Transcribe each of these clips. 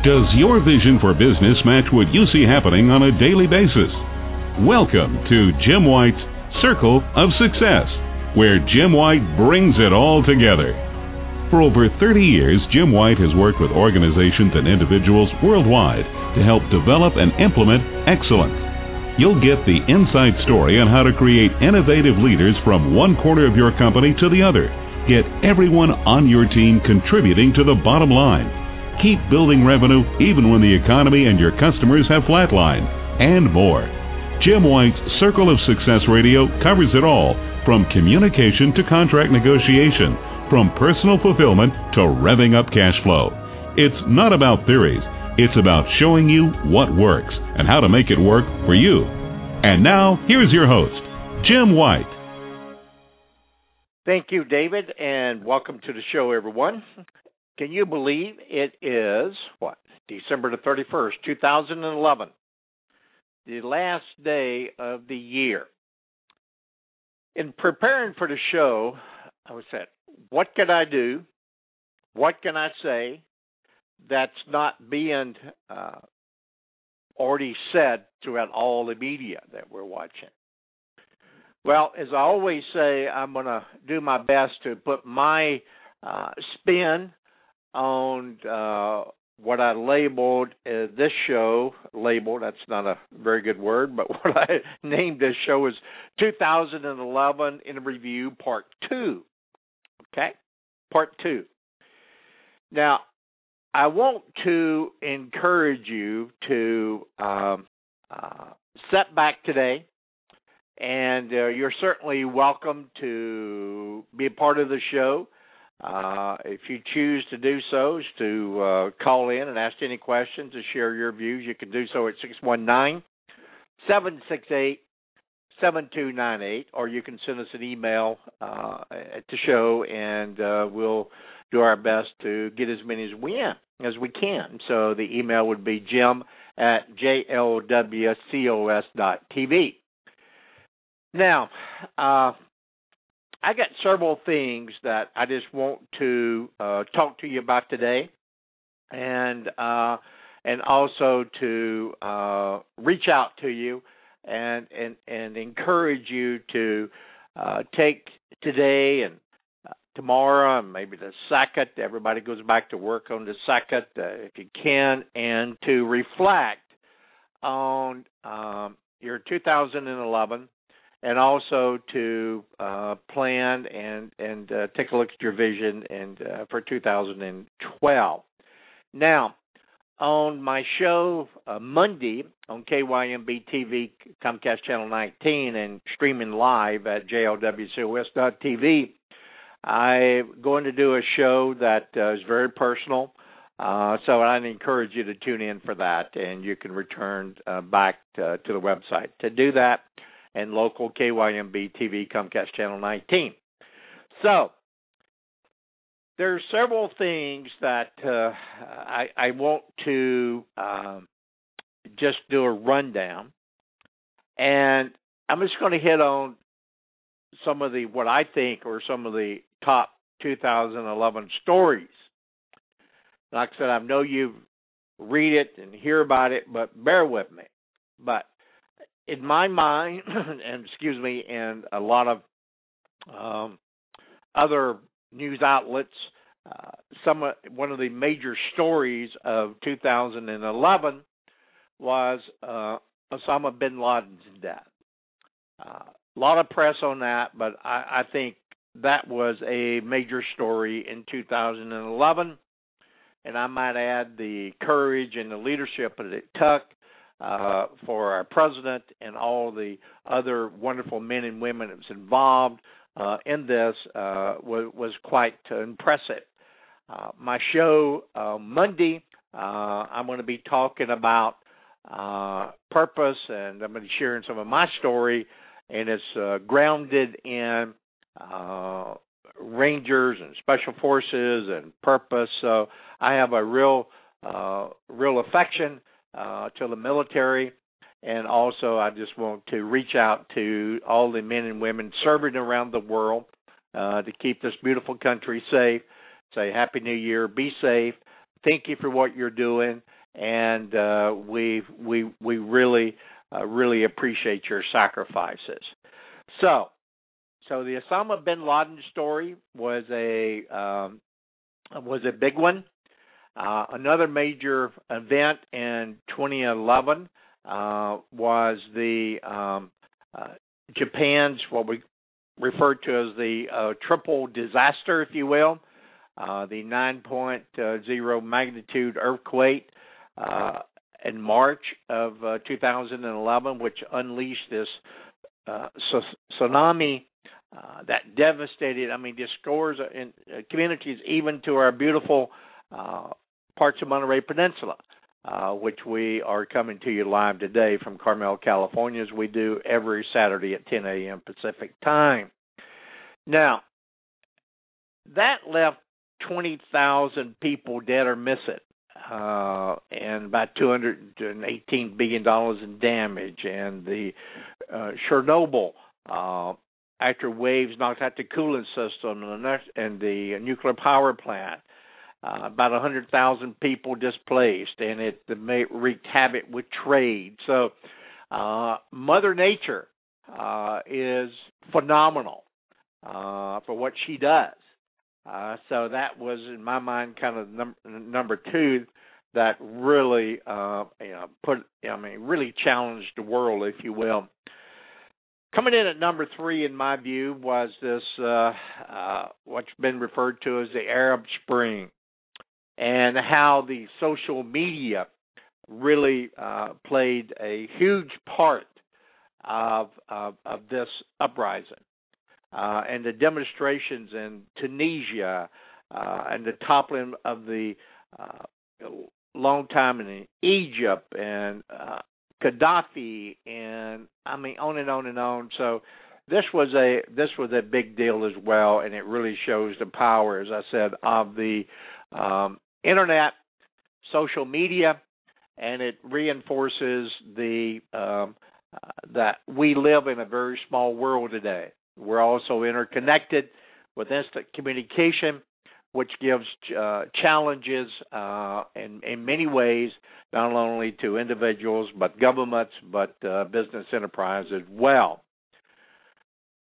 Does your vision for business match what you see happening on a daily basis? Welcome to Jim White's Circle of Success, where Jim White brings it all together. For over 30 years, Jim White has worked with organizations and individuals worldwide to help develop and implement excellence. You'll get the inside story on how to create innovative leaders from one corner of your company to the other. Get everyone on your team contributing to the bottom line keep building revenue even when the economy and your customers have flatlined, and more. Jim White's Circle of Success Radio covers it all from communication to contract negotiation, from personal fulfillment to revving up cash flow. It's not about theories, it's about showing you what works and how to make it work for you. And now, here's your host, Jim White. Thank you, David, and welcome to the show, everyone. Can you believe it is what December the 31st, 2011, the last day of the year? In preparing for the show, I was said, what can I do? What can I say that's not being uh, already said throughout all the media that we're watching? Well, as I always say, I'm going to do my best to put my uh, spin on uh, what I labeled uh, this show. Labeled, that's not a very good word, but what I named this show is 2011 in Review Part 2. Okay? Part 2. Now, I want to encourage you to um, uh, set back today, and uh, you're certainly welcome to be a part of the show. Uh, if you choose to do so, is to uh, call in and ask any questions to share your views, you can do so at 619 768 7298, or you can send us an email uh, at the show, and uh, we'll do our best to get as many as we can. As we can. So the email would be jim at jlwcos.tv. Now, uh, I got several things that I just want to uh, talk to you about today, and uh, and also to uh, reach out to you and and and encourage you to uh, take today and uh, tomorrow and maybe the second. Everybody goes back to work on the second uh, if you can, and to reflect on um, your 2011 and also to uh, plan and and uh, take a look at your vision and uh, for 2012. Now, on my show uh, Monday on KYMB TV, Comcast Channel 19, and streaming live at jlwcos.tv, I'm going to do a show that uh, is very personal. Uh, so I'd encourage you to tune in for that, and you can return uh, back to, to the website. To do that, and local KYMB TV Comcast Channel 19. So, there's several things that uh, I, I, want to um, just do a rundown, and I'm just going to hit on some of the what I think are some of the top 2011 stories. Like I said, I know you read it and hear about it, but bear with me. But in my mind, and excuse me, and a lot of um, other news outlets, uh, some one of the major stories of 2011 was uh, Osama bin Laden's death. Uh, a lot of press on that, but I, I think that was a major story in 2011. And I might add the courage and the leadership that it took uh, for our president and all the other wonderful men and women that was involved uh, in this uh, was, was quite impressive. Uh, my show uh, Monday, uh, I'm going to be talking about purpose, and I'm going to be sharing some of my story, and it's grounded in Rangers and Special Forces and purpose. So I have a real, real affection uh, to the military. And also, I just want to reach out to all the men and women serving around the world uh, to keep this beautiful country safe. Say Happy New Year, be safe, thank you for what you're doing, and uh, we we we really uh, really appreciate your sacrifices. So, so the Osama bin Laden story was a um, was a big one. Uh, another major event in 2011 uh, was the um, uh, Japan's what we refer to as the uh, triple disaster, if you will, uh, the 9.0 magnitude earthquake in March of 2011, which unleashed this tsunami that devastated, I mean, just scores in communities, even to our beautiful parts of Monterey Peninsula, uh, which we are coming to you live today from Carmel, California, as we do every Saturday at 10 a.m. Pacific time. Now, that left 20,000 people dead or missing. Uh, and about 218 billion dollars in damage, and the uh, Chernobyl uh, after waves knocked out the cooling system and the, and the nuclear power plant. Uh, about 100,000 people displaced, and it wreaked havoc with trade. So, uh, Mother Nature uh, is phenomenal uh, for what she does. Uh, so that was, in my mind, kind of num- number two that really, uh, you know, put, I mean, really challenged the world, if you will. Coming in at number three, in my view, was this uh, uh, what's been referred to as the Arab Spring, and how the social media really uh, played a huge part of of, of this uprising, uh, and the demonstrations in Tunisia, uh, and the toppling of the uh, long time in Egypt and Gaddafi, and I mean on and on and on. So this was a this was a big deal as well, and it really shows the power, as I said, of the um, internet, social media, and it reinforces the um, uh, that we live in a very small world today. We're also interconnected with instant communication, which gives uh, challenges uh, in, in many ways, not only to individuals but governments, but uh, business enterprise as well.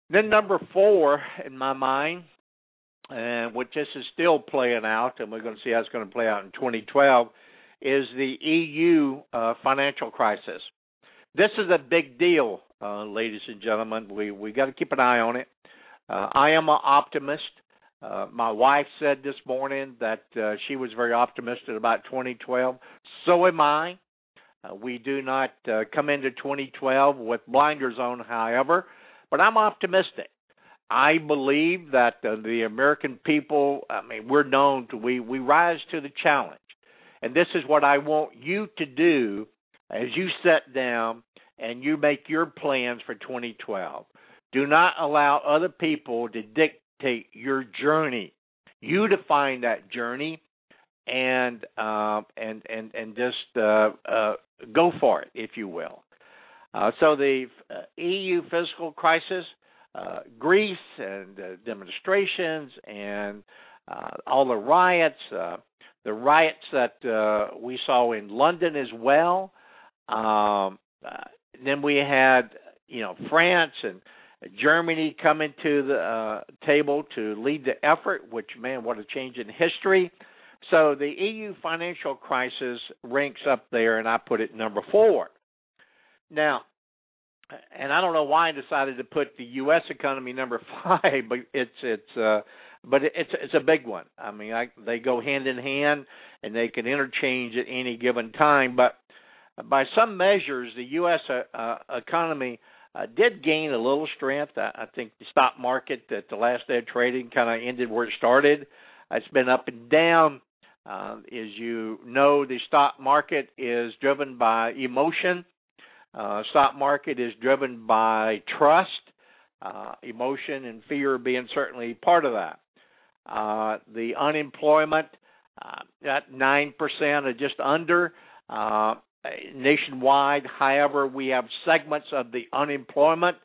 Then number four in my mind, and which this is still playing out, and we're going to see how it's going to play out in 2012, is the EU uh, financial crisis. This is a big deal, uh, ladies and gentlemen. We we got to keep an eye on it. Uh, I am an optimist. Uh, my wife said this morning that uh, she was very optimistic about 2012. So am I. Uh, we do not come into 2012 with blinders on, however, but I'm optimistic. I believe that uh, the American people, I mean, we're known to we we rise to the challenge, and this is what I want you to do as you sit down and you make your plans for 2012. Do not allow other people to dictate your journey. You define that journey, and uh, and and and just uh, uh, go for it, if you will. Uh, so the uh, EU fiscal crisis, uh, Greece, and demonstrations, and all the riots, the riots that we saw in London as well. Um, then we had, you know, France and Germany coming to the uh, table to lead the effort, which, man, what a change in history. So the EU financial crisis ranks up there, and I put it number four. Now, and I don't know why I decided to put the U.S. economy number five, but it's it's uh, but it's it's a big one. I mean, I, they go hand in hand, and they can interchange at any given time. But by some measures, the U.S. Uh, uh, economy uh, did gain a little strength. I, I think the stock market at the last day of trading kind of ended where it started. It's been up and down. Uh, as you know, the stock market is driven by emotion. Uh, stock market is driven by trust, uh, emotion, and fear being certainly part of that. Uh, the unemployment uh, at nine percent or just under. Uh, nationwide. However, we have segments of the unemployment,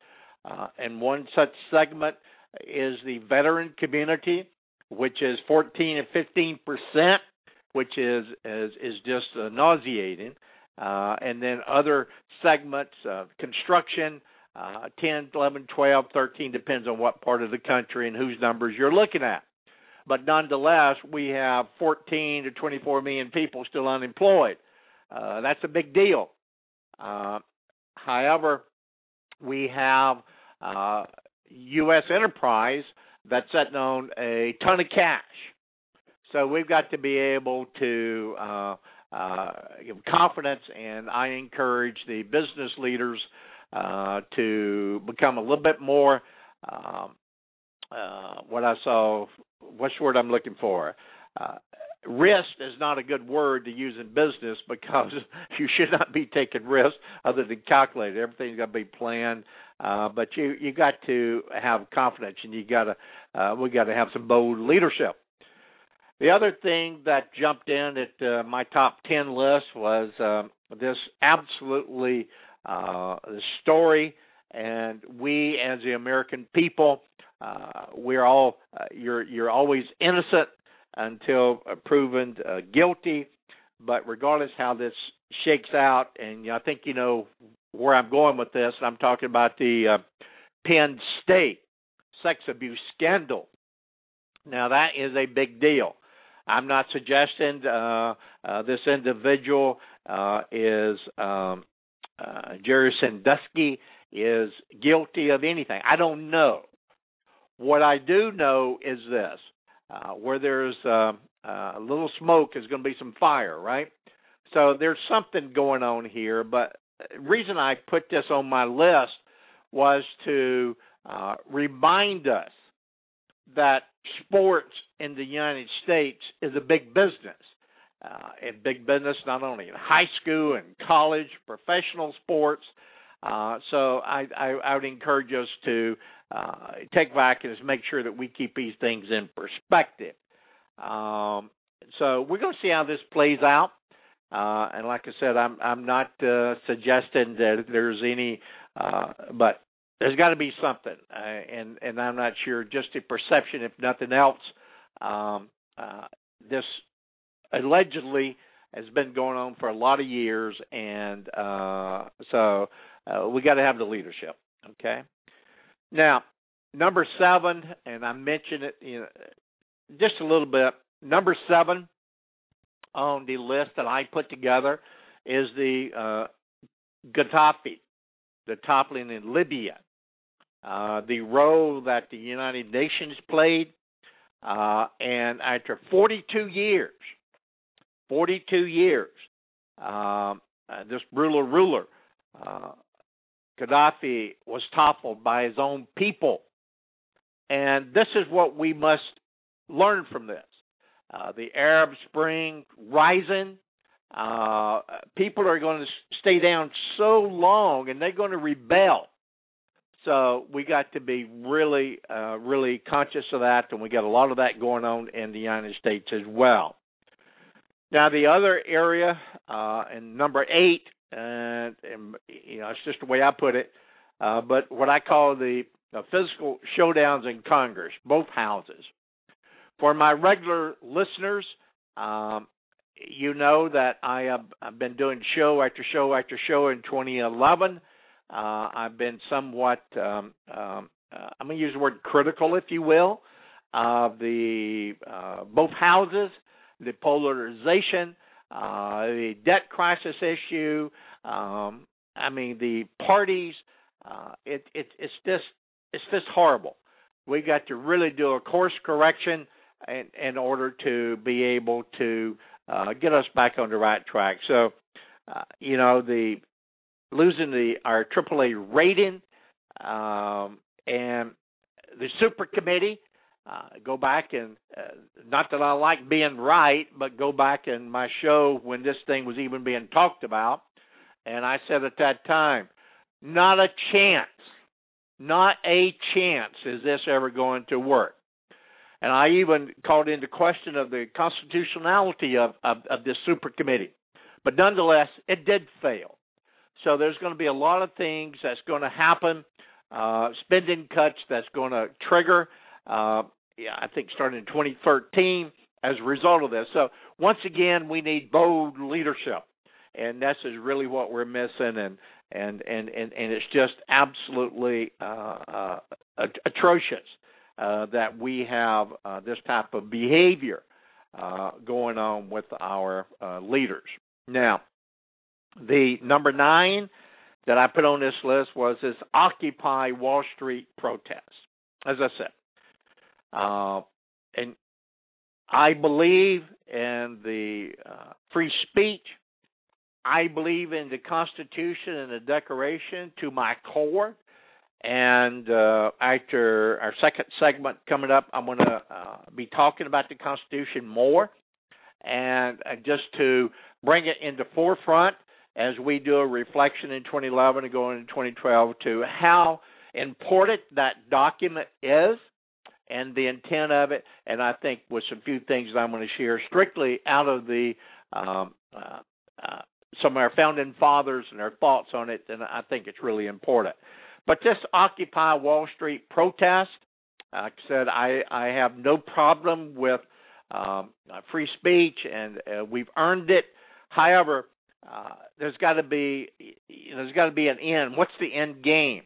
uh, and one such segment is the veteran community, which is 14 and 15 percent. which is is is just nauseating. Uh, and then other segments, uh, construction, uh, 10, 11, 12, 13, depends on what part of the country and whose numbers you're looking at. But nonetheless, we have 14 to 24 million people still unemployed. Uh, that's a big deal. Uh, however, we have uh, U.S. enterprise that's sitting on a ton of cash. So we've got to be able to uh, confidence, and I encourage the business leaders uh, to become a little bit more. Um, uh, what I saw, what's the word I'm looking for? Uh, risk is not a good word to use in business because you should not be taking risks other than calculated. Everything's got to be planned. Uh, but you you got to have confidence, and you got to uh, we got to have some bold leadership. The other thing that jumped in at uh, my top ten list was uh, this absolutely uh, story, and we as the American people, uh, we're all uh, you're you're always innocent until proven uh, guilty. But regardless how this shakes out, and I think you know where I'm going with this. I'm talking about the uh, Penn State sex abuse scandal. Now that is a big deal. I'm not suggesting uh, uh, this individual uh, is um, uh, Jerry Sandusky is guilty of anything. I don't know. What I do know is this: uh, where there's uh, uh, a little smoke, is going to be some fire, right? So there's something going on here. But reason I put this on my list was to uh, remind us that sports in the United States is a big business. Uh, and big business not only in high school and college, professional sports. Uh, so I, I, I would encourage us to uh, take back and make sure that we keep these things in perspective. Um, so we're going to see how this plays out. Uh, and like I said, I'm I'm not uh, suggesting that there's any, uh, but there's got to be something, uh, and and I'm not sure. Just a perception, if nothing else. Um, uh, this allegedly has been going on for a lot of years, and uh, so uh, we got to have the leadership. Okay. Now, number seven, and I mentioned it you know, just a little bit. Number seven on the list that I put together is the uh, Gaddafi, the toppling in Libya, uh, the role that the United Nations played, uh, and after 42 years, 42 years, um, uh, this brutal ruler, uh, Gaddafi, was toppled by his own people. And this is what we must learn from this. Uh, the Arab Spring rising. Uh, people are going to stay down so long, and they're going to rebel. So we got to be really, uh, really conscious of that, and we got a lot of that going on in the United States as well. Now the other area, uh, and number eight, and, and you know it's just the way I put it, uh, but what I call the uh, physical showdowns in Congress, both houses. For my regular listeners, um, you know that I have I've been doing show after show after show in 2011. Uh, I've been somewhat, um, um, uh, I'm going to use the word critical, if you will, of the uh, both houses, the polarization, uh, the debt crisis issue. Um, I mean, the parties. Uh, it, it, it's just it's just horrible. We got to really do a course correction in, in order to be able to uh, get us back on the right track. So, uh, you know, the losing the our AAA rating um, and the super committee. Uh, go back and uh, not that I like being right, but go back in my show when this thing was even being talked about, and I said at that time, not a chance, not a chance is this ever going to work and I even called into question of the constitutionality of, of, of this super committee. But nonetheless, it did fail. So there's going to be a lot of things that's going to happen, uh, spending cuts that's going to trigger. Uh, yeah, I think starting in 2013, as a result of this. So once again, we need bold leadership, and this is really what we're missing. And and and and, and it's just absolutely uh, uh, atrocious uh, that we have uh, this type of behavior uh, going on with our uh, leaders. Now, the number nine that I put on this list was this Occupy Wall Street protest. As I said, uh, and I believe in the free speech. I believe in the Constitution and the Declaration to my core. And uh, after our second segment coming up, I'm going to uh, be talking about the Constitution more, and uh, just to bring it into forefront as we do a reflection in 2011 and going into 2012 to how important that document is and the intent of it, and I think with some few things that I'm going to share strictly out of the um, uh, uh, some of our founding fathers and their thoughts on it, and I think it's really important. But this Occupy Wall Street protest, like I said, I, I have no problem with um, free speech, and uh, we've earned it. However, uh, there's got to be there's got to be an end. What's the end game?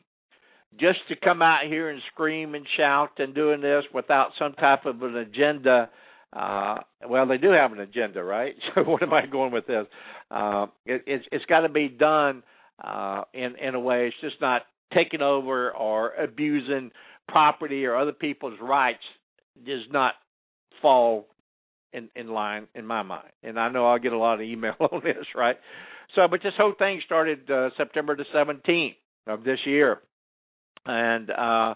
just to come out here and scream and shout and doing this without some type of an agenda uh well they do have an agenda right so what am i going with this uh it, it's it's got to be done uh in in a way it's just not taking over or abusing property or other people's rights does not fall in in line in my mind. And i know i'll get a lot of email on this right? So but this whole thing started uh, september the 17th of this year. And uh,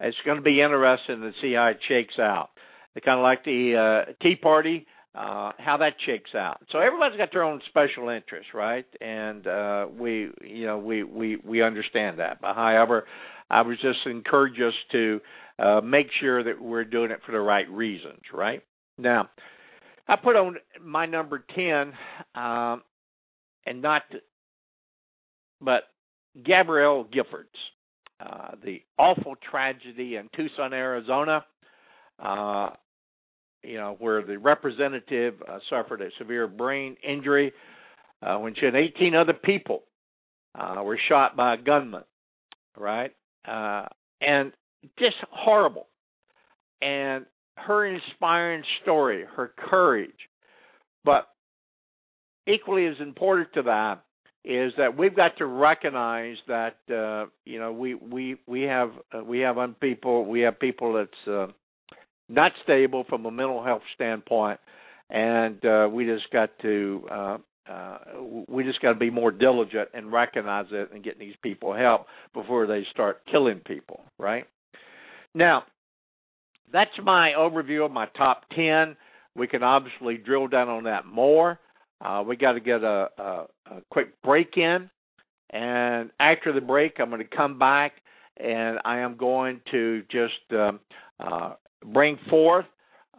it's going to be interesting to see how it shakes out. They kind of like the uh, Tea Party, uh, how that shakes out. So everybody's got their own special interests, right? And uh, we, you know, we we we understand that. But however, I would just encourage us to uh, make sure that we're doing it for the right reasons, right? Now, I put on my number ten, um, and not, but Gabrielle Giffords. Uh, the awful tragedy in Tucson, Arizona, uh, you know, where the representative uh, suffered a severe brain injury uh, when she and 18 other people uh, were shot by a gunman, right? Uh, and just horrible. And her inspiring story, her courage, but equally as important to that is that we've got to recognize that uh, you know we we we have uh, we have un- people we have people that's uh, not stable from a mental health standpoint, and uh, we just got to uh, uh, we just got to be more diligent and recognize it and get these people help before they start killing people. Right now, that's my overview of my top ten. We can obviously drill down on that more. Uh, we got to get a, a, a quick break in, and after the break, I'm going to come back and I am going to just um, uh, bring forth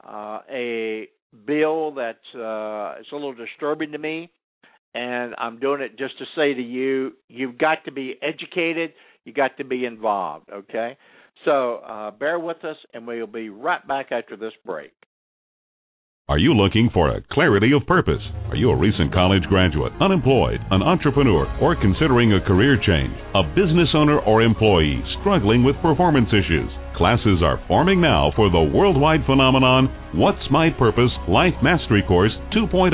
uh, a bill that's uh, it's a little disturbing to me, and I'm doing it just to say to you, you've got to be educated, you got to be involved. Okay, so uh, bear with us, and we'll be right back after this break. Are you looking for a clarity of purpose? Are you a recent college graduate, unemployed, an entrepreneur, or considering a career change? A business owner or employee struggling with performance issues? Classes are forming now for the worldwide phenomenon What's My Purpose Life Mastery Course 2.0.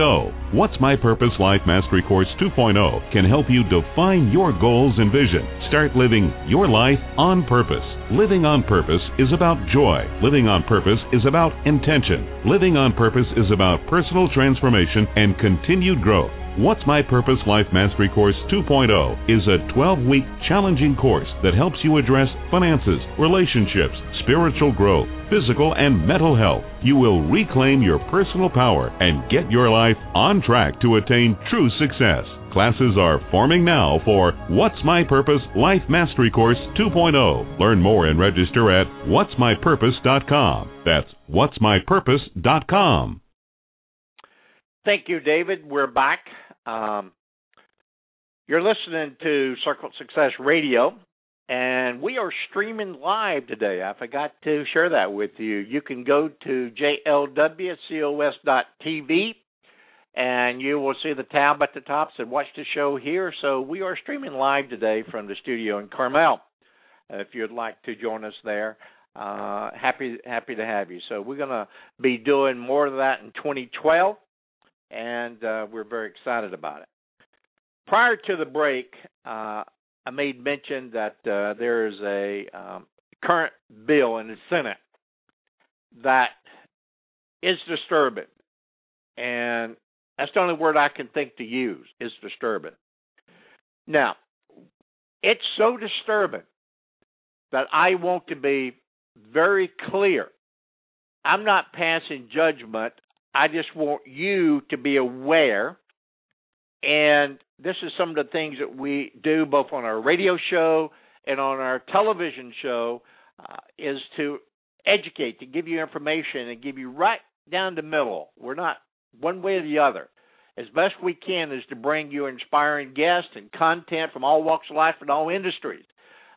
What's My Purpose Life Mastery Course 2.0 can help you define your goals and vision. Start living your life on purpose. Living on purpose is about joy. Living on purpose is about intention. Living on purpose is about personal transformation and continued growth. What's My Purpose Life Mastery Course 2.0 is a 12 week challenging course that helps you address finances, relationships, spiritual growth, physical and mental health. You will reclaim your personal power and get your life on track to attain true success. Classes are forming now for What's My Purpose Life Mastery Course 2.0. Learn more and register at what'smypurpose.com. That's what'smypurpose.com. Thank you, David. We're back. Um, you're listening to Circle of Success Radio, and we are streaming live today. I forgot to share that with you. You can go to jlwcos.tv and you will see the tab at the top and watch the show here. So we are streaming live today from the studio in Carmel. if you'd like to join us there, uh, happy happy to have you. So we're going to be doing more of that in 2012, and uh, we're very excited about it. Prior to the break, uh, I made mention that uh, there is a um, current bill in the Senate that is disturbing, and that's the only word I can think to use is disturbing. Now, it's so disturbing that I want to be very clear. I'm not passing judgment. I just want you to be aware. And this is some of the things that we do both on our radio show and on our television show uh, is to educate, to give you information and give you right down the middle. We're not one way or the other. As best we can is to bring you inspiring guests and content from all walks of life and all industries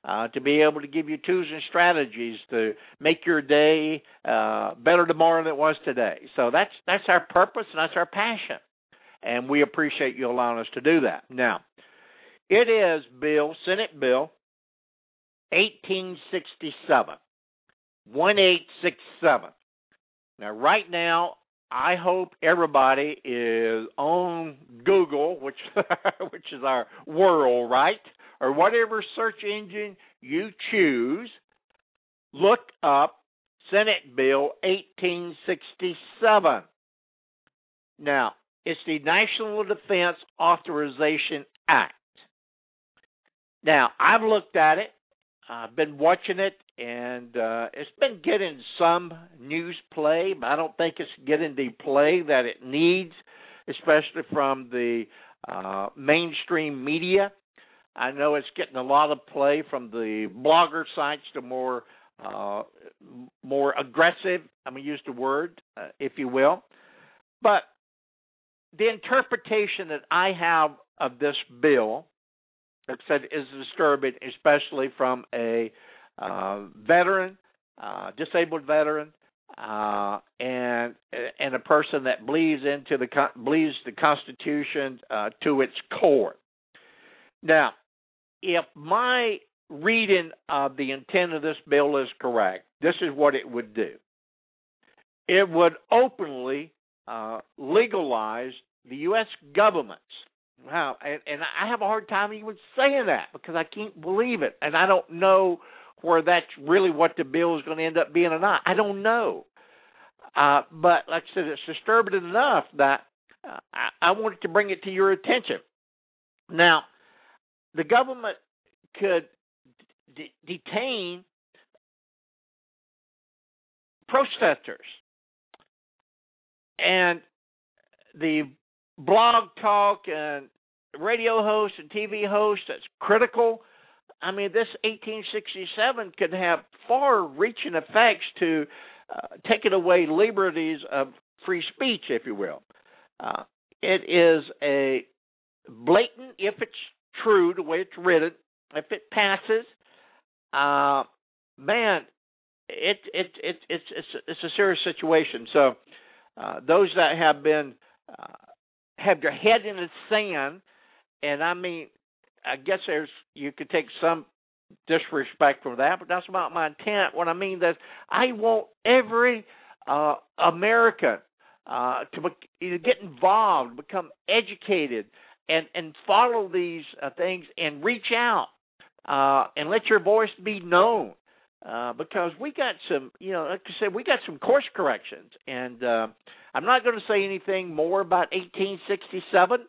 uh, to be able to give you tools and strategies to make your day uh, better tomorrow than it was today. So that's that's our purpose and that's our passion, and we appreciate you allowing us to do that. Now, it is Bill Senate Bill 1867, 1867. Now, right now, I hope everybody is on Google, which which is our world, right? Or whatever search engine you choose, look up Senate Bill 1867. Now, it's the National Defense Authorization Act. Now, I've looked at it, I've been watching it, and uh, it's been getting some news play, but I don't think it's getting the play that it needs, especially from the uh, mainstream media. I know it's getting a lot of play from the blogger sites to more uh, more aggressive. I'm gonna use the word, uh, if you will. But the interpretation that I have of this bill, like I said, is disturbing, especially from a uh, veteran, uh, disabled veteran, uh, and and a person that bleeds into the believes the Constitution uh, to its core. Now, if my reading of the intent of this bill is correct, this is what it would do. It would openly uh, legalize the U.S. government's. Wow, and, and I have a hard time even saying that because I can't believe it, and I don't know where that's really what the bill is going to end up being or not. I don't know. Uh, but like I said, it's disturbing enough that uh, I, I wanted to bring it to your attention. Now, the government could d- detain protesters. And the blog talk and radio host and TV host that's critical. I mean, this 1867 could have far reaching effects to uh, taking away liberties of free speech, if you will. Uh, it is a blatant, if it's true the way it's written, if it passes, uh, man, it it it it's it's it's a serious situation. So uh, those that have been uh, have their head in the sand, and I mean, I guess there's you could take some disrespect from that, but that's not my intent. What I mean is, I want every uh, American uh, to be, get involved, become educated, and and follow these uh, things and reach out uh, and let your voice be known. Uh, because we got some, you know, like I said, we got some course corrections, and uh, I'm not going to say anything more about 1867,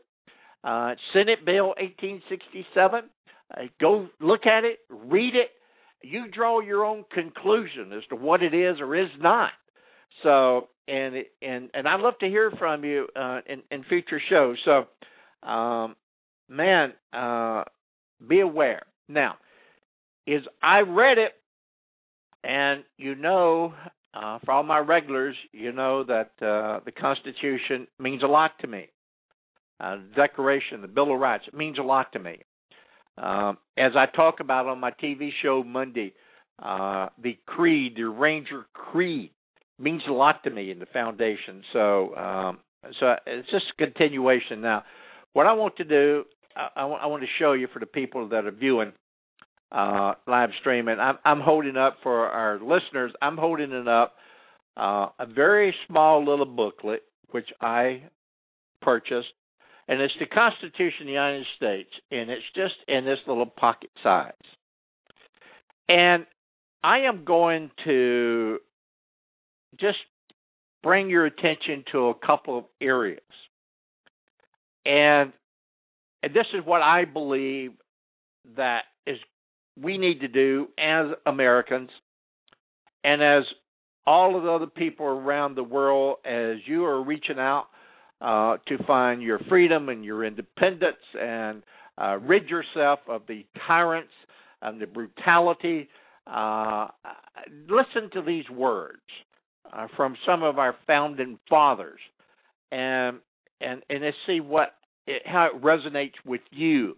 uh, Senate Bill 1867. Uh, go look at it, read it. You draw your own conclusion as to what it is or is not. So, and and and I'd love to hear from you uh, in, in future shows. So, um, man, uh, be aware. Now, is I read it, and you know, uh, for all my regulars, you know that uh, the Constitution means a lot to me. Uh, the Declaration, the Bill of Rights, it means a lot to me. Um, as I talk about on my TV show Monday, uh, the creed, the Ranger Creed, means a lot to me in the foundation. So, um, so it's just a continuation. Now, what I want to do, I, I, I want to show you for the people that are viewing uh, live streaming. I'm, I'm holding up for our listeners. I'm holding it up uh, a very small little booklet which I purchased, and it's the Constitution of the United States, and it's just in this little pocket size. And I am going to just bring your attention to a couple of areas. And, and this is what I believe that is we need to do as Americans and as all of the other people around the world as you are reaching out uh, to find your freedom and your independence and uh, rid yourself of the tyrants and the brutality. Uh, listen to these words uh, from some of our founding fathers, and and and let's see what it, how it resonates with you,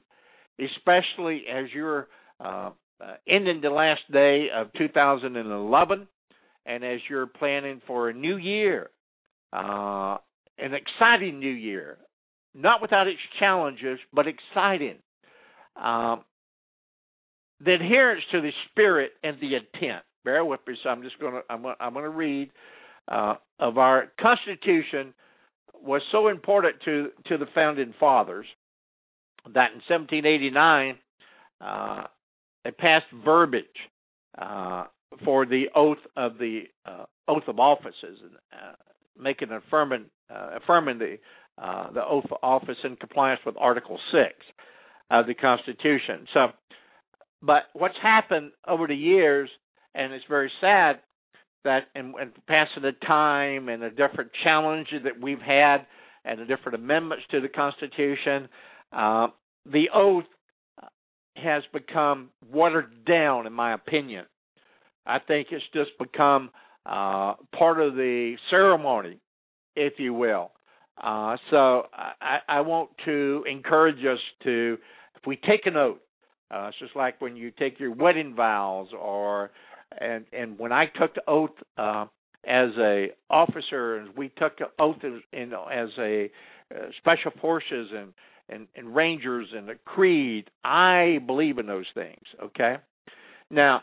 especially as you're uh, uh, ending the last day of 2011, and as you're planning for a new year, uh, an exciting new year, not without its challenges, but exciting. Um, the adherence to the spirit and the intent. Bear with me. So I'm just going to I'm, I'm going to read uh, of our Constitution was so important to to the founding fathers that in 1789 uh, they passed verbiage uh, for the oath of the uh, oath of offices and uh, making affirming uh, affirming the uh, the oath of office in compliance with Article Six of the Constitution. So, but what's happened over the years, and it's very sad that in, in passing the time and the different challenges that we've had and the different amendments to the Constitution, uh, the oath has become watered down, in my opinion. I think it's just become uh, part of the ceremony, if you will. Uh, so I, I, want to encourage us to, if we take an oath, uh, it's just like when you take your wedding vows, or and and when I took the oath uh, as a officer, and we took the oath as, in, as a uh, special forces and and, and Rangers and the creed. I believe in those things. Okay. Now,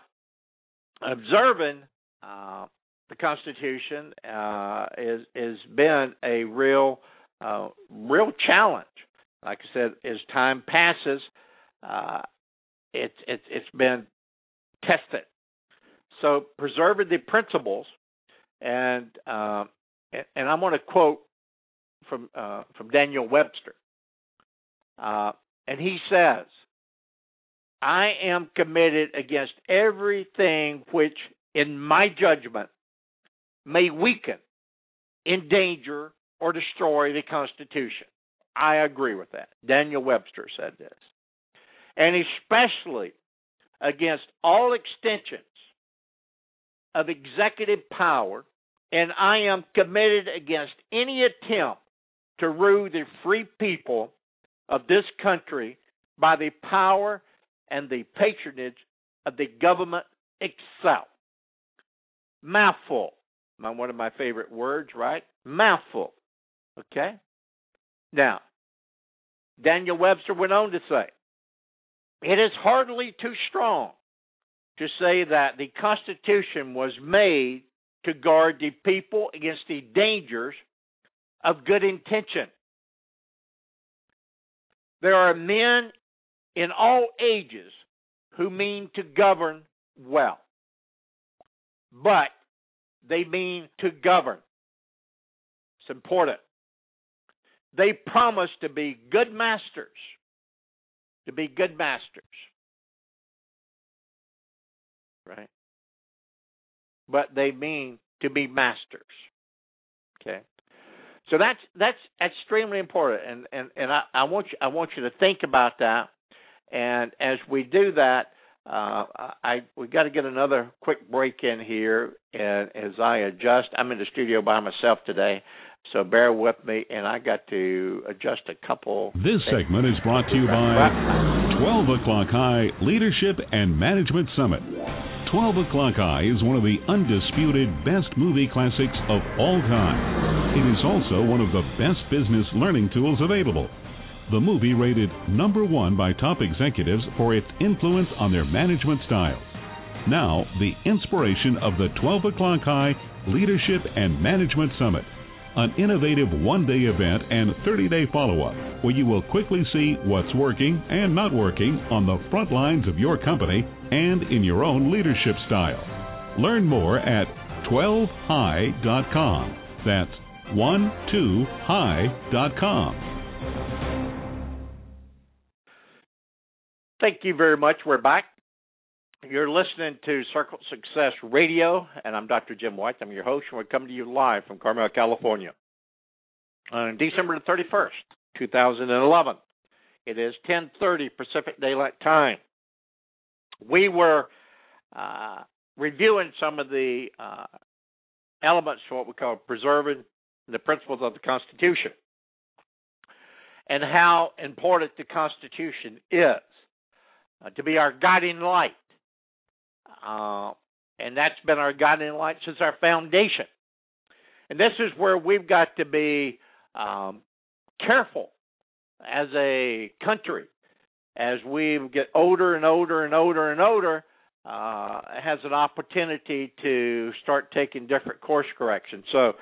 observing uh, the Constitution uh, is has been a real uh, real challenge. Like I said, as time passes, uh, it's it's it's been tested. So preserving the principles, and uh, and I'm going to quote from uh, from Daniel Webster. Uh, and he says, I am committed against everything which, in my judgment, may weaken, endanger, or destroy the Constitution. I agree with that. Daniel Webster said this. And especially against all extensions of executive power, and I am committed against any attempt to rule the free people of this country by the power and the patronage of the government itself. Mouthful. One of my favorite words, right? Mouthful. Okay? Now, Daniel Webster went on to say, it is hardly too strong to say that the Constitution was made to guard the people against the dangers of good intention. There are men in all ages who mean to govern well, but they mean to govern. It's important. They promise to be good masters, to be good masters. Right? But they mean to be masters. Okay? So that's that's extremely important, and and and I, I want you I want you to think about that. And as we do that, uh, I we got to get another quick break in here, and as I adjust, I'm in the studio by myself today. So bear with me, and I got to adjust a couple. This segment is brought to you by 12 O'Clock High Leadership and Management Summit. 12 O'Clock High is one of the undisputed best movie classics of all time. It is also one of the best business learning tools available. The movie rated number one by top executives for its influence on their management styles. Now, the inspiration of the 12 O'Clock High Leadership and Management Summit an innovative one day event and 30 day follow up where you will quickly see what's working and not working on the front lines of your company and in your own leadership style. Learn more at 12high.com. That's 12high.com. Thank you very much. We're back. You're listening to Circle Success Radio, and I'm Dr. Jim White. I'm your host, and we're coming to you live from Carmel, California. On December the 31st, 2011, it is 10:30 Pacific Daylight Time. We were uh, reviewing some of the uh, elements for what we call preserving the principles of the Constitution, and how important the Constitution is uh, to be our guiding light uh, and that's been our guiding light since our foundation. And this is where we've got to be um, careful as a country as we get older and older and older and older. Uh, has an opportunity to start taking different course corrections. So,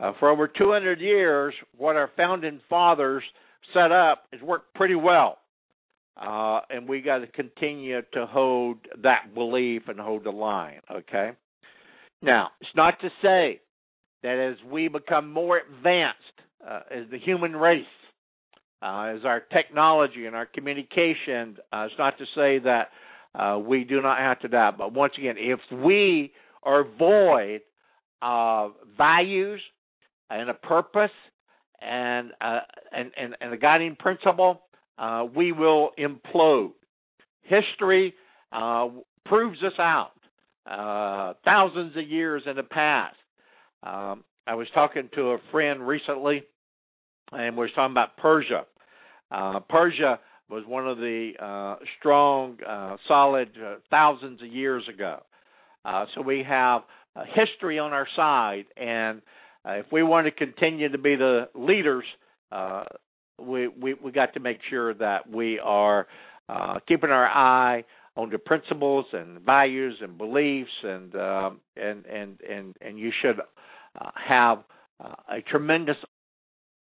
uh, for over 200 years, what our founding fathers set up has worked pretty well. Uh, and we got to continue to hold that belief and hold the line, okay? Now, it's not to say that as we become more advanced uh, as the human race, uh, as our technology and our communication, uh, it's not to say that uh, we do not have to die. But once again, if we are void of values and a purpose and, uh, and, and, and a guiding principle, uh, we will implode. History uh, proves us out. Uh, thousands of years in the past. Um, I was talking to a friend recently, and we were talking about Persia. Uh, Persia was one of the uh, strong, uh, solid thousands of years ago. so we have history on our side, and if we want to continue to be the leaders, uh, we we we got to make sure that we are uh, keeping our eye on the principles and values and beliefs and um, and and and and you should uh, have uh, a tremendous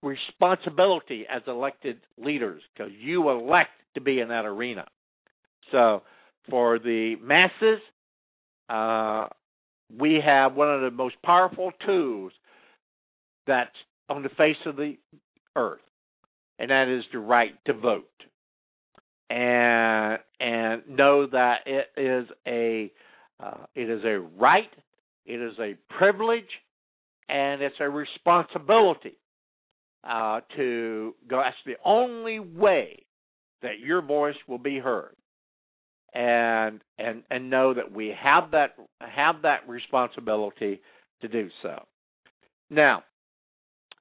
responsibility as elected leaders because you elect to be in that arena. So for the masses, uh, we have one of the most powerful tools that's on the face of the earth and that is the right to vote. And and know that it is a uh, it is a right, it is a privilege, and it's a responsibility uh, to go. That's the only way that your voice will be heard, and and and know that we have that have that responsibility to do so. Now,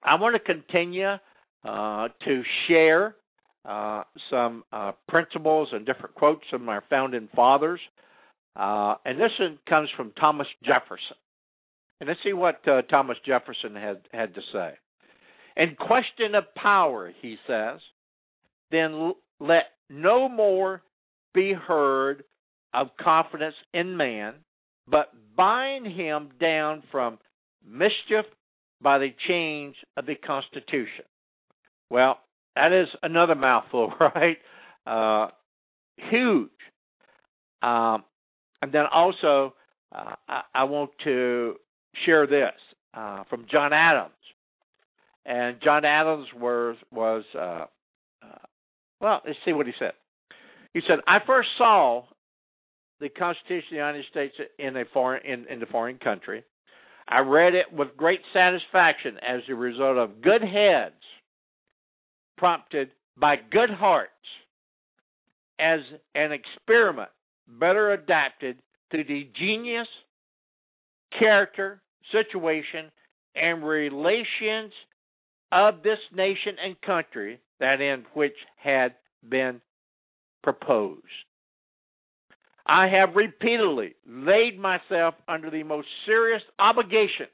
I want to continue uh, to share uh, some uh, principles and different quotes from our founding fathers. Uh, and this one comes from Thomas Jefferson. And let's see what uh, Thomas Jefferson had, had to say. In question of power, he says, then let no more be heard of confidence in man, but bind him down from mischief by the change of the Constitution. Well, that is another mouthful, right? Uh, huge. Um, and then also, uh, I, I, want to share this uh, from John Adams. And John Adams was was uh, uh, well. Let's see what he said. He said, "I first saw the Constitution of the United States in a foreign in, in the foreign country. I read it with great satisfaction as a result of good heads prompted by good hearts as an experiment better adapted to the genius, character, situation, and relations of this nation and country that in which had been proposed. I have repeatedly laid myself under the most serious obligations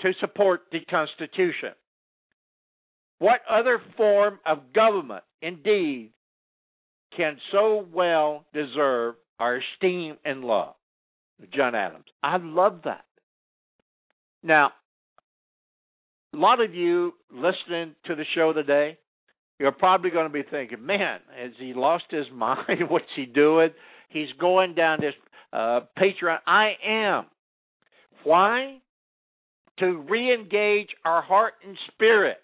to support the Constitution. What other form of government, indeed, can so well deserve our esteem and love? John Adams. I love that. Now, a lot of you listening to the show today, you're probably going to be thinking, man, has he lost his mind? What's he doing? He's going down this uh, Patreon. I am. Why? To re engage our heart and spirit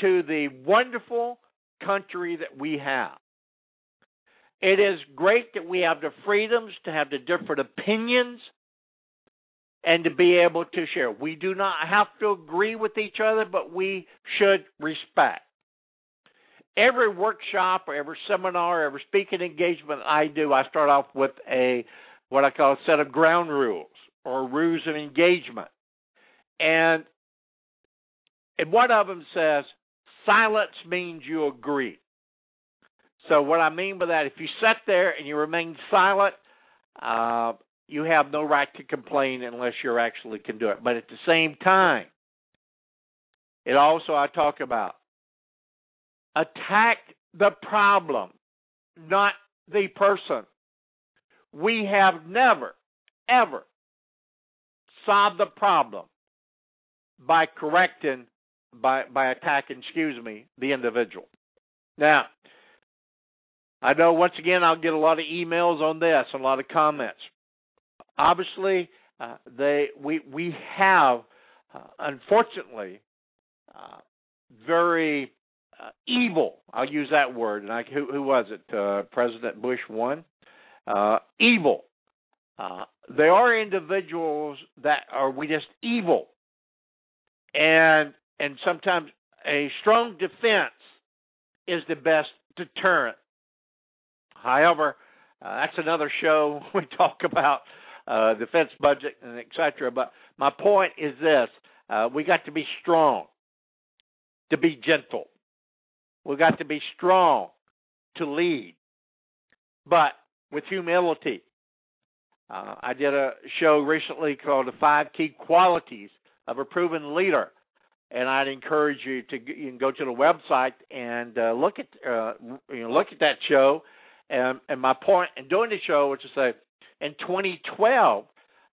to the wonderful country that we have. It is great that we have the freedoms to have the different opinions and to be able to share. We do not have to agree with each other, but we should respect. Every workshop or every seminar, every speaking engagement I do, I start off with a what I call a set of ground rules or rules of engagement. And and one of them says silence means you agree. So what I mean by that, if you sit there and you remain silent, uh, you have no right to complain unless you actually can do it. But at the same time, it also I talk about attack the problem, not the person. We have never, ever solved the problem by correcting, by by attacking, excuse me, the individual. Now, I know once again I'll get a lot of emails on this, a lot of comments. Obviously, uh, they we we have uh, unfortunately uh, very uh, evil. I'll use that word. And I, who, who was it? Uh, President Bush one. Uh, evil. there are individuals that are we just evil, and and sometimes a strong defense is the best deterrent However, uh, that's another show. We talk about uh, defense budget and etc. But my point is this: uh, we got to be strong to be gentle. We got to be strong to lead, but with humility. Uh, I did a show recently called "The Five Key Qualities of a Proven Leader." And I'd encourage you to you can go to the website and uh, look at uh, you know look at that show and, and my point in doing the show was to say, in 2012,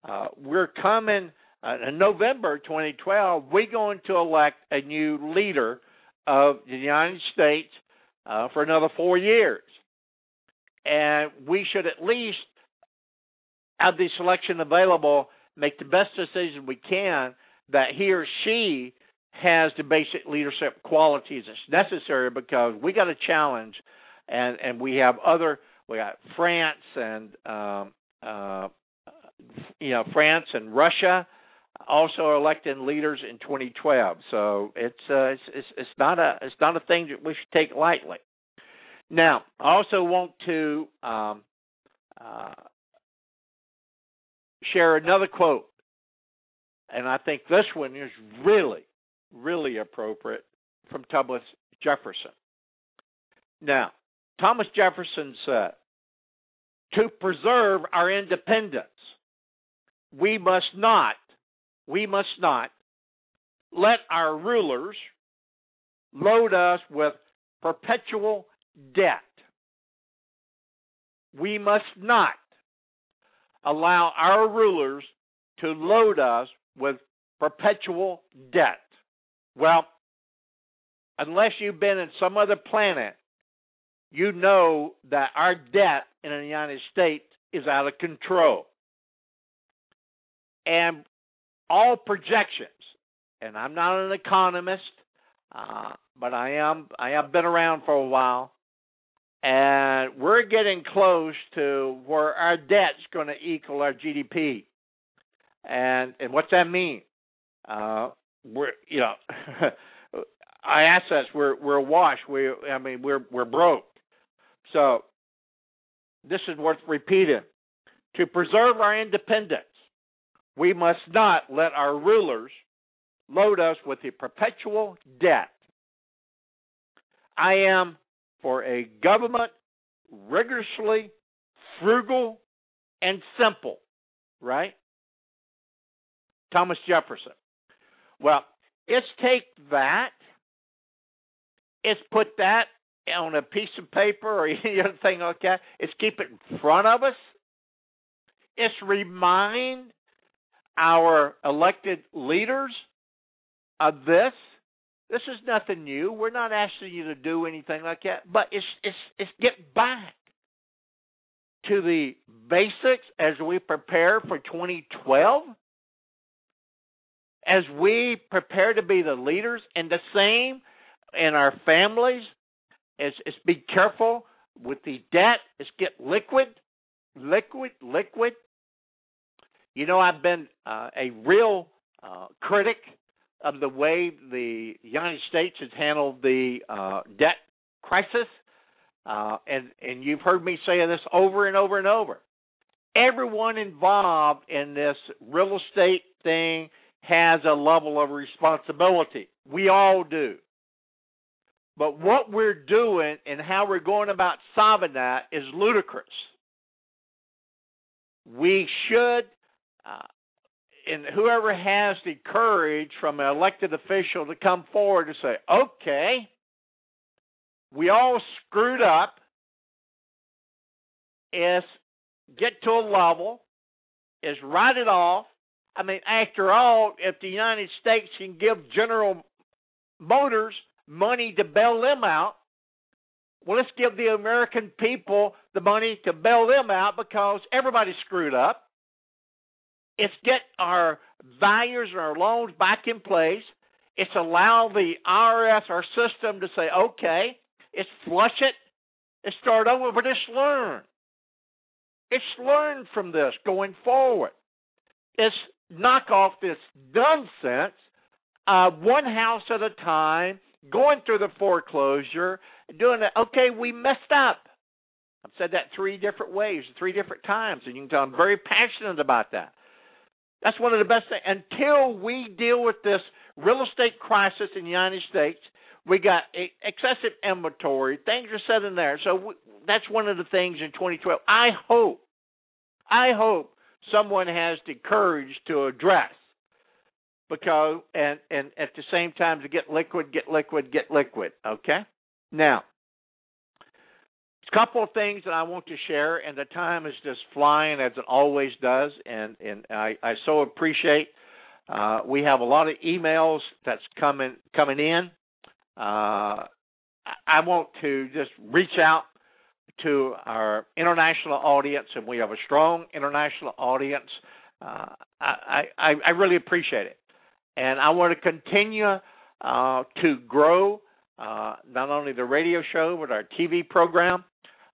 uh, we're coming uh, in November 2012. We're going to elect a new leader of the United States uh, for another four years, and we should at least have the selection available, make the best decision we can that he or she has the basic leadership qualities that's necessary because we got a challenge and and we have other we got France and um, uh, you know France and Russia also electing leaders in 2012. So it's, uh, it's it's it's not a it's not a thing that we should take lightly. Now, I also want to um, uh, share another quote, and I think this one is really, really appropriate from Thomas Jefferson. Now, Thomas Jefferson said, to preserve our independence, we must not, we must not let our rulers load us with perpetual debt. We must not allow our rulers to load us with perpetual debt. Well, unless you've been in some other planet you know that our debt in the United States is out of control. And all projections, and I'm not an economist, uh, but I am. I have been around for a while, and we're getting close to where our debt's going to equal our GDP. And and what's that mean? Uh, we're you know, our assets we're we're awash. We I mean we're we're broke. So, this is worth repeating. To preserve our independence, we must not let our rulers load us with a perpetual debt. I am for a government rigorously frugal and simple, right? Thomas Jefferson. Well, let's take that, let's put that on a piece of paper or any other thing like that. Let's keep it in front of us. Let's remind our elected leaders of this. This is nothing new. We're not asking you to do anything like that, but it's it's it's get back to the basics as we prepare for 2012 as we prepare to be the leaders and the same in our families is is be careful with the debt. Is get liquid liquid liquid. You know i've been uh, a real uh, critic of the way the united states has handled the uh, debt crisis. Uh, and and you've heard me say this over and over and over. Everyone involved in this real estate thing has a level of responsibility. We all do. But what we're doing and how we're going about solving that is ludicrous. We should, uh, and whoever has the courage from an elected official to come forward and say, okay, we all screwed up, is get to a level, is write it off, I mean, after all, if the United States can give General Motors money to bail them out, well, let's give the American people the money to bail them out because everybody's screwed up. It's get our values and our loans back in place. It's allow the IRS, our system, to say, okay, it's flush it, it's start over, but it's learn. It's learn from this going forward. It's knock off this nonsense, uh, one house at a time, going through the foreclosure, doing it. Okay, we messed up. I've said that three different ways, three different times, and you can tell I'm very passionate about that. That's one of the best things. Until we deal with this real estate crisis in the United States, we got excessive inventory. Things are set in there. So we, that's one of the things in 2012. I hope, I hope someone has the courage to address. Because and and at the same time to get liquid get liquid get liquid okay? Now a couple of things that i want to share and the time is just flying as it always does and and i i so appreciate uh, we have a lot of emails that's coming coming in. Uh, i want to just reach out to our international audience, and we have a strong international audience. Uh, I, I, I really appreciate it, and I want to continue uh, to grow uh, not only the radio show but our TV program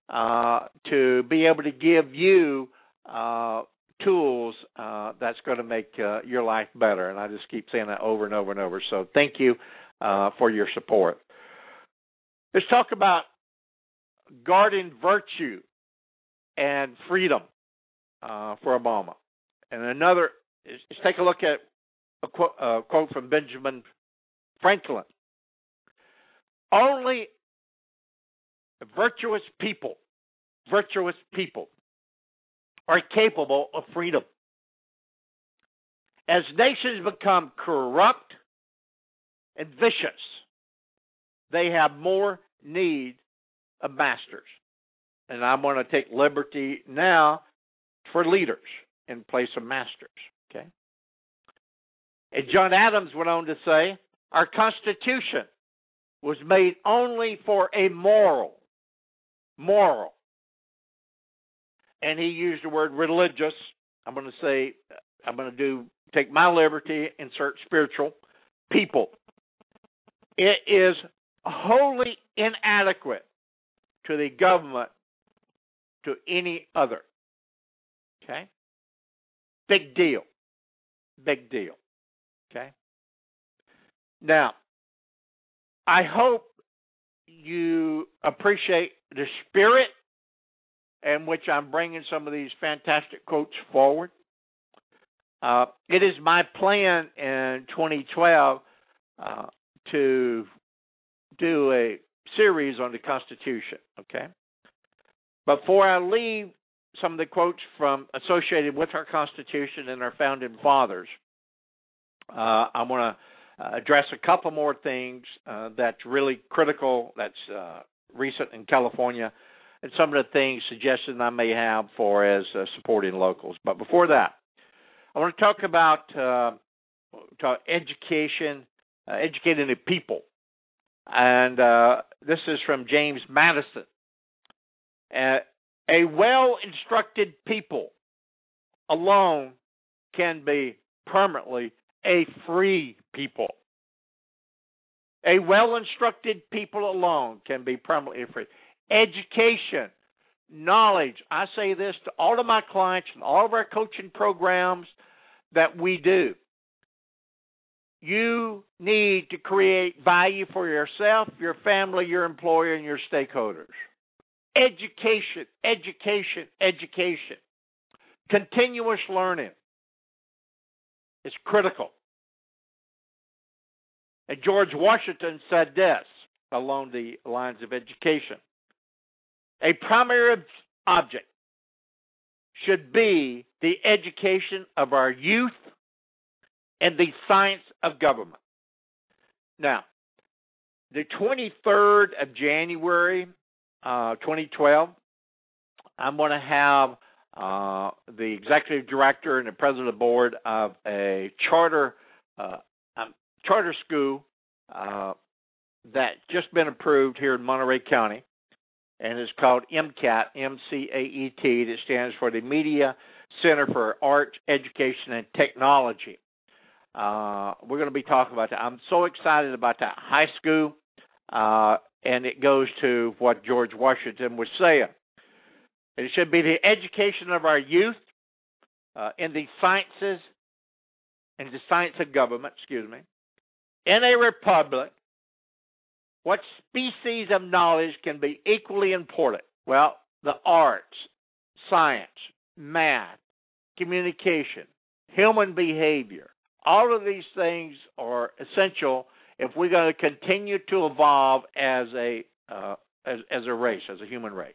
uh, to be able to give you uh, tools uh, that's going to make your life better. And I just keep saying that over and over and over. So thank you for your support. Let's talk about guarding virtue and freedom uh, for Obama. And another is, is, take a look at a quote, a quote from Benjamin Franklin. Only virtuous people, virtuous people, are capable of freedom. As nations become corrupt and vicious, they have more need of masters. And I'm going to take liberty now for leaders in place of masters. Okay? And John Adams went on to say, our Constitution was made only for a moral. Moral. And he used the word religious. I'm going to say, I'm going to do, take my liberty, insert spiritual, people. It is wholly inadequate to the government to any other. Okay? Big deal. Big deal. Okay? Now, I hope you appreciate the spirit in which I'm bringing some of these fantastic quotes forward. uh, it is my plan in 2012 uh, to do a series on the Constitution. Okay. Before I leave, some of the quotes from associated with our Constitution and our founding fathers. Uh, I want to uh, address a couple more things uh, that's really critical. That's uh, recent in California, and some of the things suggestions I may have for as uh, supporting locals. But before that, I want to talk about uh, talk education, educating the people, and uh, this is from James Madison. A well instructed people alone can be permanently a free people. A well instructed people alone can be permanently free. Education, knowledge. I say this to all of my clients and all of our coaching programs that we do. You need to create value for yourself, your family, your employer, and your stakeholders. Education, education, education. Continuous learning is critical. And George Washington said this along the lines of education a primary object should be the education of our youth and the science of government. Now, the 23rd of January uh, 2012. I'm going to have uh, the executive director and the president of the board of a charter uh, um, charter school uh, that just been approved here in Monterey County, and it's called MCAT, M-C-A-E-T. That stands for the Media Center for Art, Education, and Technology. Uh, we're going to be talking about that. I'm so excited about that high school. Uh, and it goes to what George Washington was saying. It should be the education of our youth uh, in the sciences and the science of government, excuse me. In a republic, what species of knowledge can be equally important? Well, the arts, science, math, communication, human behavior. All of these things are essential if we're going to continue to evolve as a uh, as, as a race, as a human race.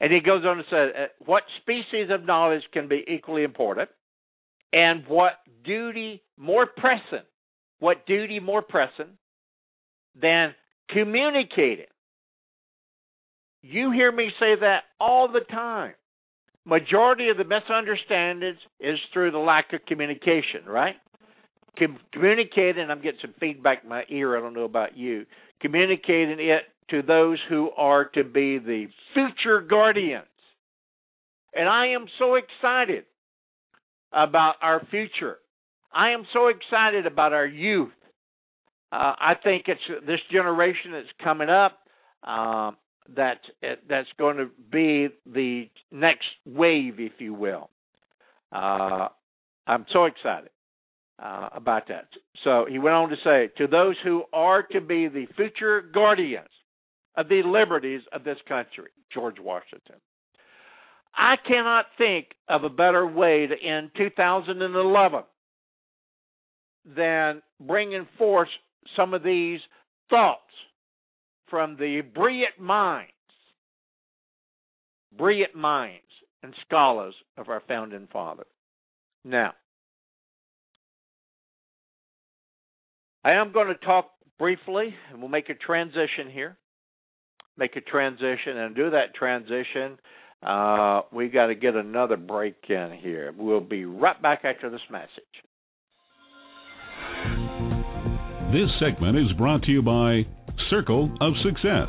And he goes on to say, uh, what species of knowledge can be equally important, and what duty more pressing, what duty more pressing than communicating. You hear me say that all the time. Majority of the misunderstandings is through the lack of communication, right? communicating, I'm getting some feedback in my ear, I don't know about you, communicating it to those who are to be the future guardians. And I am so excited about our future. I am so excited about our youth. Uh, I think it's this generation that's coming up uh, that that's going to be the next wave, if you will. Uh, I'm so excited uh, about that. So he went on to say, to those who are to be the future guardians of the liberties of this country, George Washington. I cannot think of a better way to end 2011 than bringing forth some of these thoughts from the brilliant minds, brilliant minds and scholars of our founding father. Now, I am going to talk briefly, and we'll make a transition here. Make a transition, and do that transition. Uh, we got to get another break in here. We'll be right back after this message. This segment is brought to you by Circle of Success,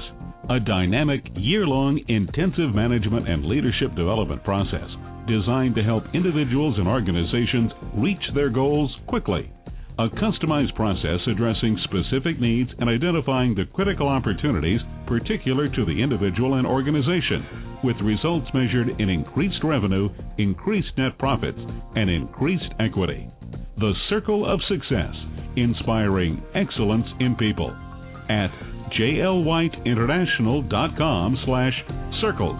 a dynamic, year long intensive management and leadership development process designed to help individuals and organizations reach their goals quickly a customized process addressing specific needs and identifying the critical opportunities particular to the individual and organization, with results measured in increased revenue, increased net profits, and increased equity. The Circle of Success, inspiring excellence in people at jlwhiteinternational.com slash circles.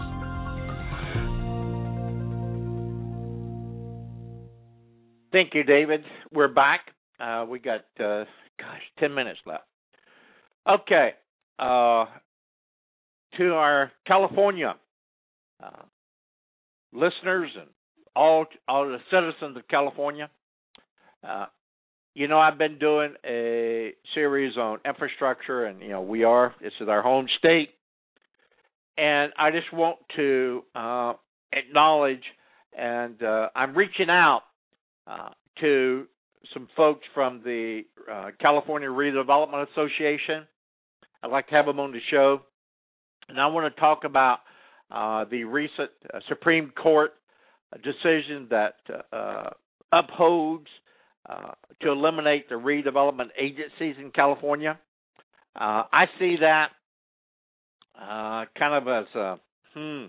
Thank you, David. We're back. Uh, we got, uh, gosh, 10 minutes left. Okay. Uh, to our California uh, listeners and all, all the citizens of California, uh, you know, I've been doing a series on infrastructure, and, you know, we are, this is our home state. And I just want to uh, acknowledge, and uh, I'm reaching out uh, to some folks from the uh, California Redevelopment Association. I'd like to have them on the show, and I want to talk about uh, the recent uh, Supreme Court decision that upholds uh, to eliminate the redevelopment agencies in California. Uh, I see that kind of as a hmm,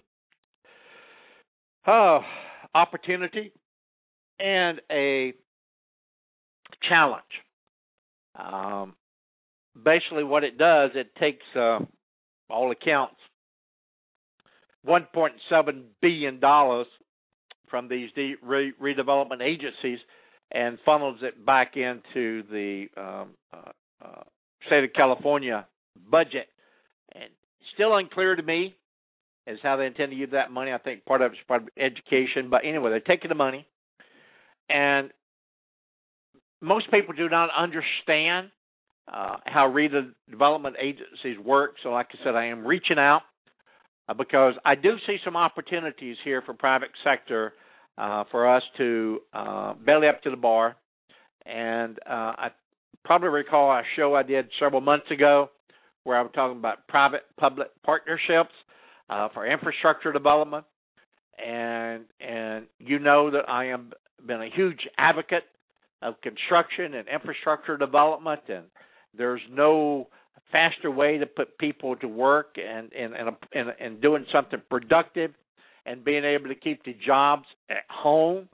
oh, opportunity and a challenge. Um, basically, what it does, it takes uh, all accounts 1.7 billion dollars from these de- re- redevelopment agencies and funnels it back into the um, uh, uh, state of California budget. And still unclear to me is how they intend to use that money. I think part of it's part of education, but anyway, they're taking the money and most people do not understand uh, how redevelopment agencies work. So, like I said, I am reaching out uh, because I do see some opportunities here for private sector uh, for us to uh, belly up to the bar. And uh, I probably recall a show I did several months ago where I was talking about private public partnerships uh, for infrastructure development. And and you know that I am been a huge advocate of construction and infrastructure development, and there's no faster way to put people to work and and and, and, doing something productive and being able to keep the jobs at home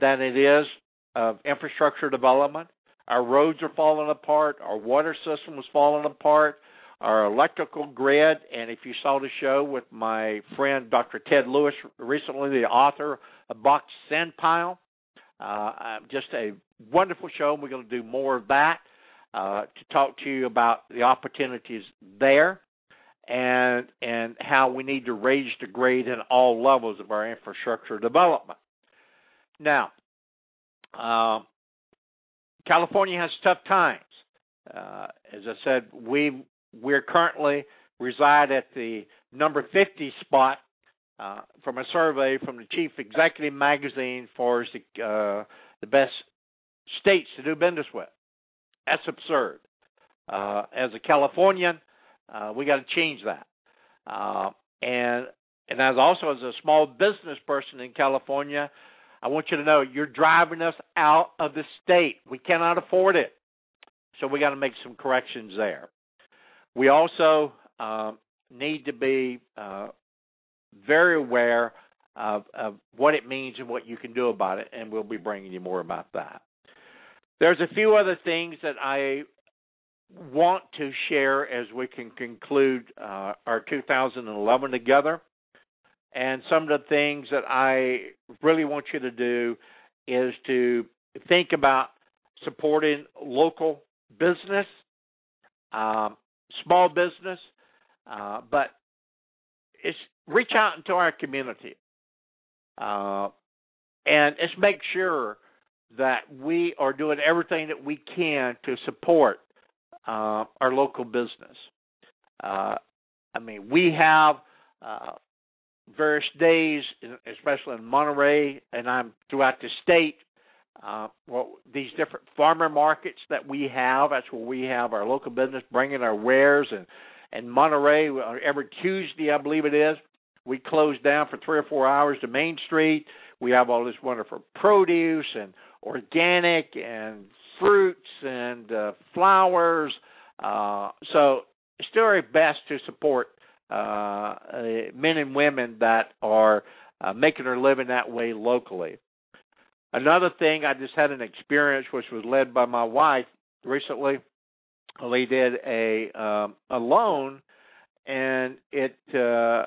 than it is of infrastructure development. Our roads are falling apart. Our water system is falling apart. Our electrical grid, and if you saw the show with my friend Dr. Ted Lewis recently, the author of Bak's Sand Pile, uh, just a wonderful show. and We're going to do more of that uh, to talk to you about the opportunities there and and how we need to raise the grade in all levels of our infrastructure development. Now, uh, California has tough times. Uh, as I said, we we're currently reside at the number 50 spot uh, from a survey from the Chief Executive Magazine for the uh, the best states to do business with. That's absurd. Uh, as a Californian, uh, we got to change that. Uh, and and as also as a small business person in California, I want you to know you're driving us out of the state. We cannot afford it, so we got to make some corrections there. We also um, need to be uh, very aware of, of what it means and what you can do about it, and we'll be bringing you more about that. There's a few other things that I want to share as we can conclude uh, our 2011 together. And some of the things that I really want you to do is to think about supporting local business, um, small business, uh, but it's reach out into our community uh, and let's make sure that we are doing everything that we can to support uh, our local business. Uh, I mean, we have uh, various days, especially in Monterey, and I'm throughout the state. Uh, well, these different farmer markets that we have, that's where we have our local business bringing our wares and and Monterey every Tuesday, I believe it is. We close down for three or four hours to Main Street. We have all this wonderful produce and organic and fruits and uh, flowers. Uh, so it's still our best to support uh, uh, men and women that are uh, making their living that way locally. Another thing, I just had an experience which was led by my wife recently. We did a um, a loan, and it uh,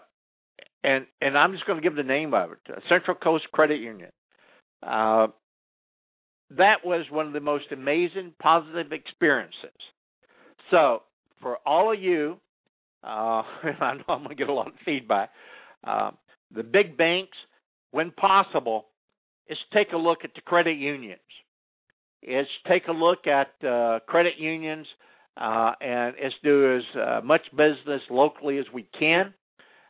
and and I'm just going to give the name of it: Central Coast Credit Union. Uh, that was one of the most amazing positive experiences. So, for all of you, uh, I know I'm going to get a lot of feedback. Uh, the big banks, when possible, is take a look at the credit unions. Is take a look at uh, credit unions uh, and is do as uh, much business locally as we can.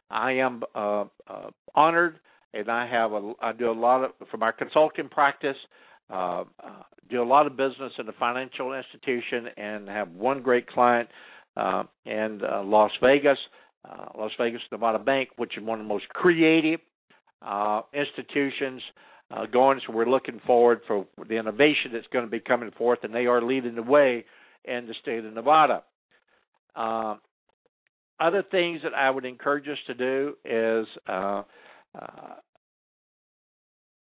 I am uh, uh, honored, and I have a I do a lot of from our consulting practice. Uh, uh, do a lot of business in a financial institution, and have one great client uh, in uh, Las Vegas, uh, Las Vegas Nevada Bank, which is one of the most creative uh, institutions uh, going. So we're looking forward for the innovation that's going to be coming forth, and they are leading the way in the state of Nevada. Uh, other things that I would encourage us to do is uh, uh,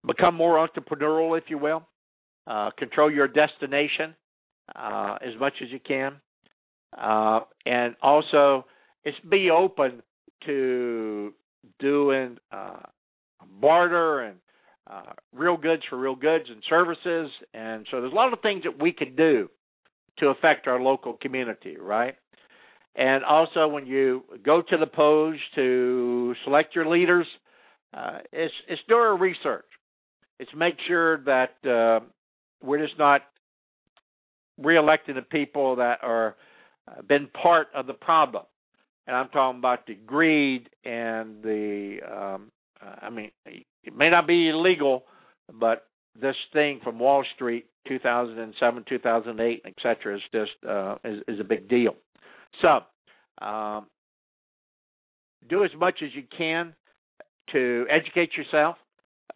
become more entrepreneurial, if you will. Uh, control your destination uh, as much as you can, uh, and also it's be open to doing uh, barter and real goods for real goods and services. And so there's a lot of things that we can do to affect our local community, right? And also, when you go to the polls to select your leaders, uh, it's it's do our research. It's make sure that uh, we're just not reelecting the people that are uh, been part of the problem. And I'm talking about the greed and the. Um, uh, I mean, it may not be illegal, but this thing from Wall Street, 2007, 2008, etc., is just uh, is, is a big deal. So, um, do as much as you can to educate yourself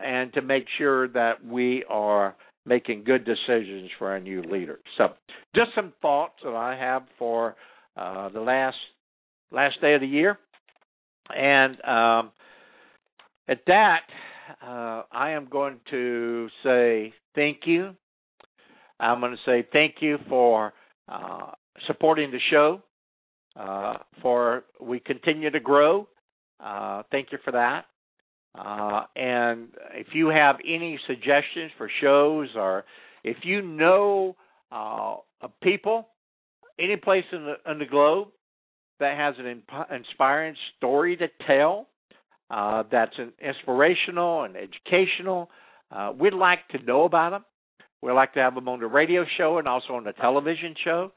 and to make sure that we are making good decisions for our new leaders. So, just some thoughts that I have for uh, the last last day of the year, and um, at that, uh, I am going to say thank you. I'm going to say thank you for uh, supporting the show. Uh, for we continue to grow. Uh, thank you for that. Uh, and if you have any suggestions for shows, or if you know uh, people, any place in the in the globe that has an imp- inspiring story to tell, uh, that's an inspirational and educational, uh, we'd like to know about them. We'd like to have them on the radio show and also on the television show.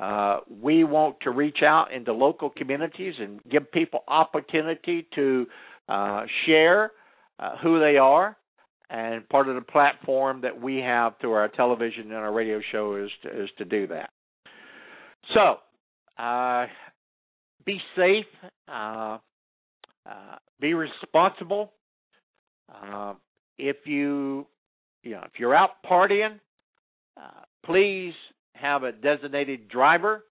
Uh, we want to reach out into local communities and give people opportunity to uh, share uh, who they are. And part of the platform that we have through our television and our radio show is to, is to do that. So, uh, be safe, uh, uh, be responsible. if you, you know, if you're out partying, please have a designated driver.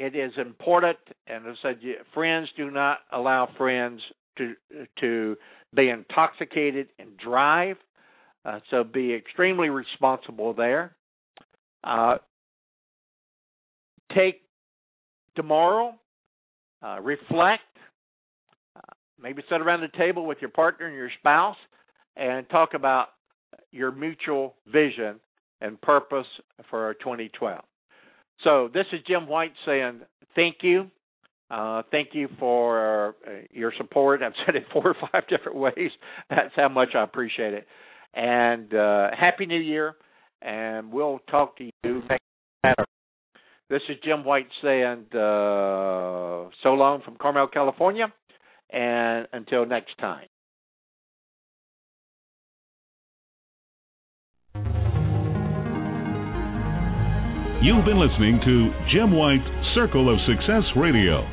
It is important, and I said, friends do not allow friends to to be intoxicated and drive. Uh, so be extremely responsible there. Uh, take tomorrow, uh, reflect, uh, maybe sit around the table with your partner and your spouse, and talk about your mutual vision and purpose for 2012. So this is Jim White saying thank you. Uh, thank you for uh, your support. I've said it four or five different ways. That's how much I appreciate it. And uh, Happy New Year. And we'll talk to you next. This is Jim White saying uh, so long from Carmel, California. And until next time. You've been listening to Jim White's Circle of Success Radio.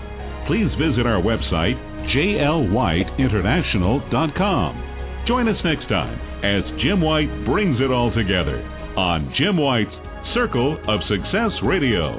Please visit our website, jlwhiteinternational.com. Join us next time as Jim White brings it all together on Jim White's Circle of Success Radio.